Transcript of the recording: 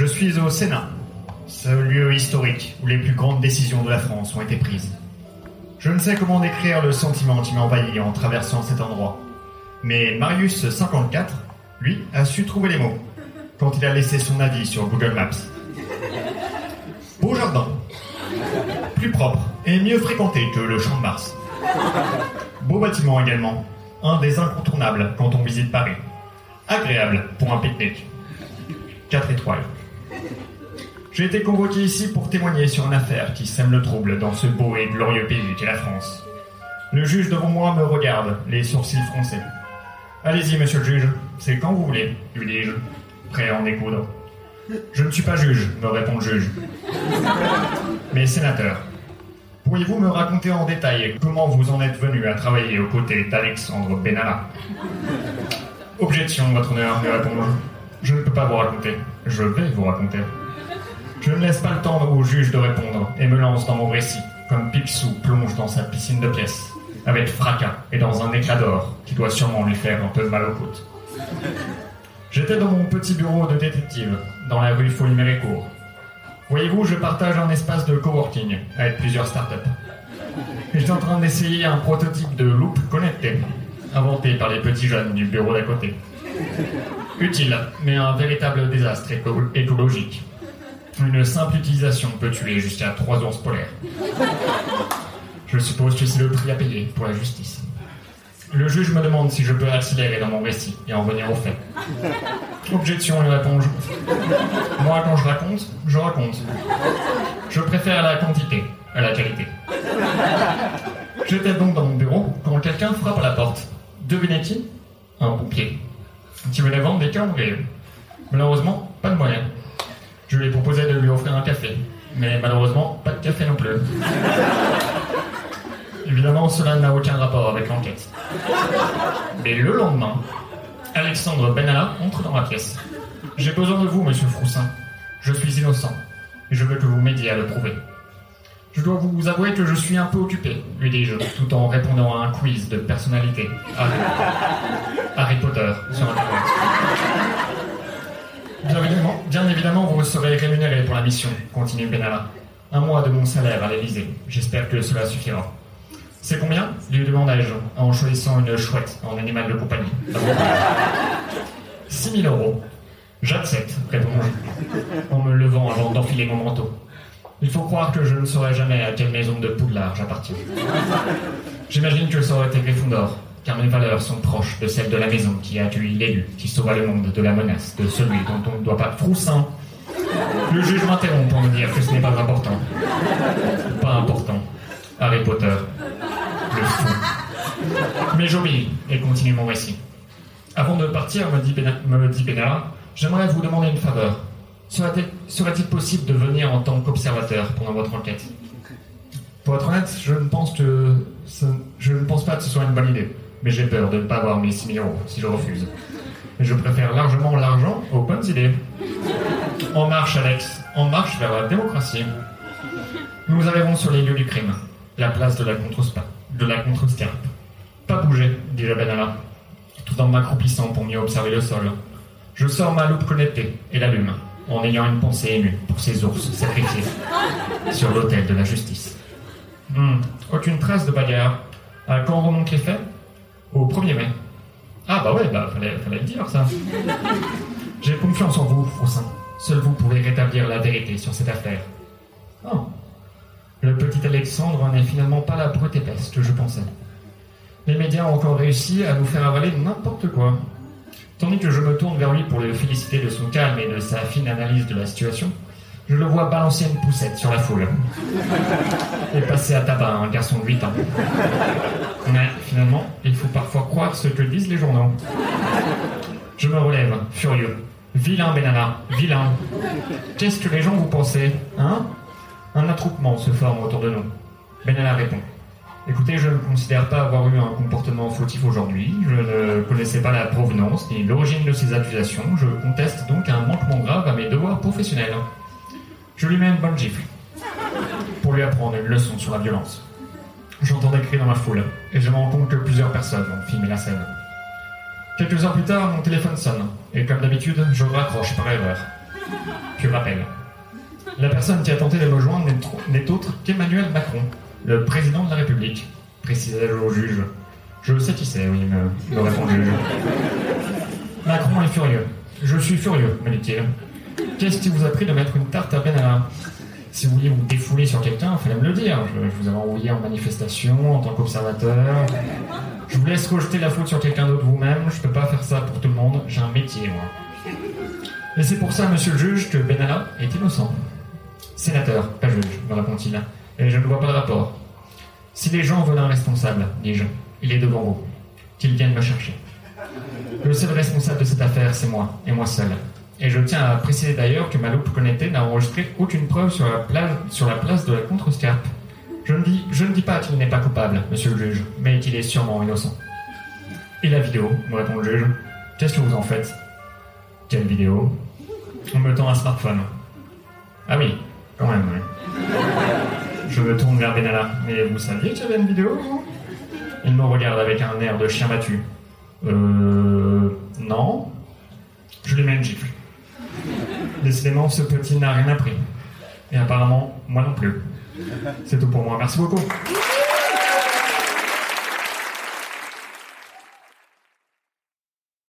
Je suis au Sénat, ce lieu historique où les plus grandes décisions de la France ont été prises. Je ne sais comment décrire le sentiment qui m'a envahi en traversant cet endroit. Mais Marius54, lui, a su trouver les mots quand il a laissé son avis sur Google Maps. Beau jardin, plus propre et mieux fréquenté que le Champ de Mars. Beau bâtiment également, un des incontournables quand on visite Paris. Agréable pour un pique-nique. 4 étoiles. J'ai été convoqué ici pour témoigner sur une affaire qui sème le trouble dans ce beau et glorieux pays qu'est la France. Le juge devant moi me regarde, les sourcils froncés. Allez-y, monsieur le juge, c'est quand vous voulez, lui dis-je, prêt à en découdre. Je ne suis pas juge, me répond le juge. Mais sénateur, pourriez-vous me raconter en détail comment vous en êtes venu à travailler aux côtés d'Alexandre Benalla? Objection, votre honneur, me répond-je. Je ne peux pas vous raconter. Je vais vous raconter. Je ne laisse pas le temps au juge de répondre et me lance dans mon récit, comme Picsou plonge dans sa piscine de pièces, avec fracas et dans un éclat d'or qui doit sûrement lui faire un peu mal aux côtes. J'étais dans mon petit bureau de détective, dans la rue Folie-Méricourt. Voyez-vous, je partage un espace de coworking avec plusieurs startups. J'étais en train d'essayer un prototype de loupe connectée, inventé par les petits jeunes du bureau d'à côté. Utile, mais un véritable désastre éco- écologique. Une simple utilisation peut tuer jusqu'à trois ours polaires. Je suppose que c'est le prix à payer pour la justice. Le juge me demande si je peux accélérer dans mon récit et en venir au fait. Objection, lui réponds-je. Moi, quand je raconte, je raconte. Je préfère la quantité à la qualité. J'étais donc dans mon bureau quand quelqu'un frappe à la porte. Devinez qui Un pompier. Qui venait vendre des calendriers. Malheureusement, pas de moyen. Je lui ai proposé de lui offrir un Mais malheureusement, pas de café non plus. Évidemment, cela n'a aucun rapport avec l'enquête. Mais le lendemain, Alexandre Benalla entre dans ma pièce. J'ai besoin de vous, monsieur Froussin. Je suis innocent. Et je veux que vous m'aidiez à le prouver. Je dois vous avouer que je suis un peu occupé, lui dis-je, tout en répondant à un quiz de personnalité. Harry, Harry Potter sur Internet. Bien évidemment, bien évidemment, vous serez rémunéré pour la mission, continue Benalla. Un mois de mon salaire à l'Élysée. J'espère que cela suffira. C'est combien lui demandai-je, en choisissant une chouette en animal de compagnie. 6 000 euros. J'accepte, répondis-je, en me levant avant d'enfiler mon manteau. Il faut croire que je ne saurais jamais à quelle maison de Poudlard j'appartiens. J'imagine que ça aurait été Gryffondor, car mes valeurs sont proches de celles de la maison qui a accueilli l'élu, qui sauva le monde de la menace de celui dont on ne doit pas Froussin. Le juge m'interrompt pour me dire que ce n'est pas important. Pas important. Harry Potter. Le fou. Mais j'obéis et continue mon récit. Avant de partir, me dit, Benalla, j'aimerais vous demander une faveur. Serait-il possible de venir en tant qu'observateur pendant votre enquête? Pour être honnête, je ne pense que je ne pense pas que ce soit une bonne idée. Mais j'ai peur de ne pas avoir mes 6 000 euros si je refuse. Et je préfère largement l'argent aux bonnes idées. En marche, Alex. En marche vers la démocratie. Nous arrivons sur les lieux du crime. La place de la contre-spa, de la contre-scarpe. Pas bouger, dit la tout en m'accroupissant pour mieux observer le sol. Je sors ma loupe connectée et l'allume, en ayant une pensée émue pour ces ours sacrifiés sur l'autel de la justice. Hmm, aucune trace de bagarre. À quand remonte les faits? Au 1er mai. Ah bah ouais, bah fallait, fallait le dire ça. J'ai confiance en vous, Froussin. Seul vous pouvez rétablir la vérité sur cette affaire. Oh. Le petit Alexandre n'est finalement pas la brute épaisse que je pensais. Les médias ont encore réussi à nous faire avaler n'importe quoi. Tandis que je me tourne vers lui pour le féliciter de son calme et de sa fine analyse de la situation, je le vois balancer une poussette sur la foule et passer à tabac un garçon de 8 ans. Mais finalement, il faut parfois croire ce que disent les journaux. Je me relève, furieux. Vilain Benalla, vilain. Qu'est-ce que les gens vous pensez, hein? Un attroupement se forme autour de nous. Benalla répond. Écoutez, je ne considère pas avoir eu un comportement fautif aujourd'hui. Je ne connaissais pas la provenance ni l'origine de ces accusations. Je conteste donc un manquement grave à mes devoirs professionnels. Je lui mets une bonne gifle pour lui apprendre une leçon sur la violence. J'entends des cris dans la foule et je me rends compte que plusieurs personnes ont filmé la scène. Quelques heures plus tard, mon téléphone sonne et comme d'habitude, je raccroche par erreur. Puis rappel. La personne qui a tenté de me joindre n'est autre qu'Emmanuel Macron, le président de la République, précisai-je au juge. Je sais qui c'est, oui, me, me répond le. Macron est furieux. Je suis furieux, me dit-il. Qu'est-ce qui vous a pris de mettre une tarte à Benalla? Si vous vouliez vous défouler sur quelqu'un, il fallait me le dire. Je, je vous avais envoyé en manifestation, en tant qu'observateur. Je vous laisse rejeter la faute sur quelqu'un d'autre vous-même. Je peux pas faire ça pour tout le monde. J'ai un métier, moi. Et c'est pour ça, monsieur le juge, que Benalla est innocent. Sénateur, pas juge, me répond-il. Et je ne vois pas de rapport. Si les gens veulent un responsable, dis-je, il est devant vous. Qu'ils viennent me chercher. Le seul responsable de cette affaire, c'est moi, et moi seul. Et je tiens à préciser d'ailleurs que ma loupe connectée n'a enregistré aucune preuve sur la sur la place de la contrescarpe. Je ne dis, pas qu'il n'est pas coupable, monsieur le juge, mais qu'il est sûrement innocent. Et la vidéo, me répond le juge. Qu'est-ce que vous en faites? Quelle vidéo? On me tend un smartphone. Ah oui, quand même, oui. Je me tourne vers Benalla. Mais vous saviez qu'il y avait une vidéo, vous? Il me regarde avec un air de chien battu. Euh. Non. Je lui mets une gifle. Décidément, ce petit n'a rien appris. Et apparemment, moi non plus. C'est tout pour moi. Merci beaucoup.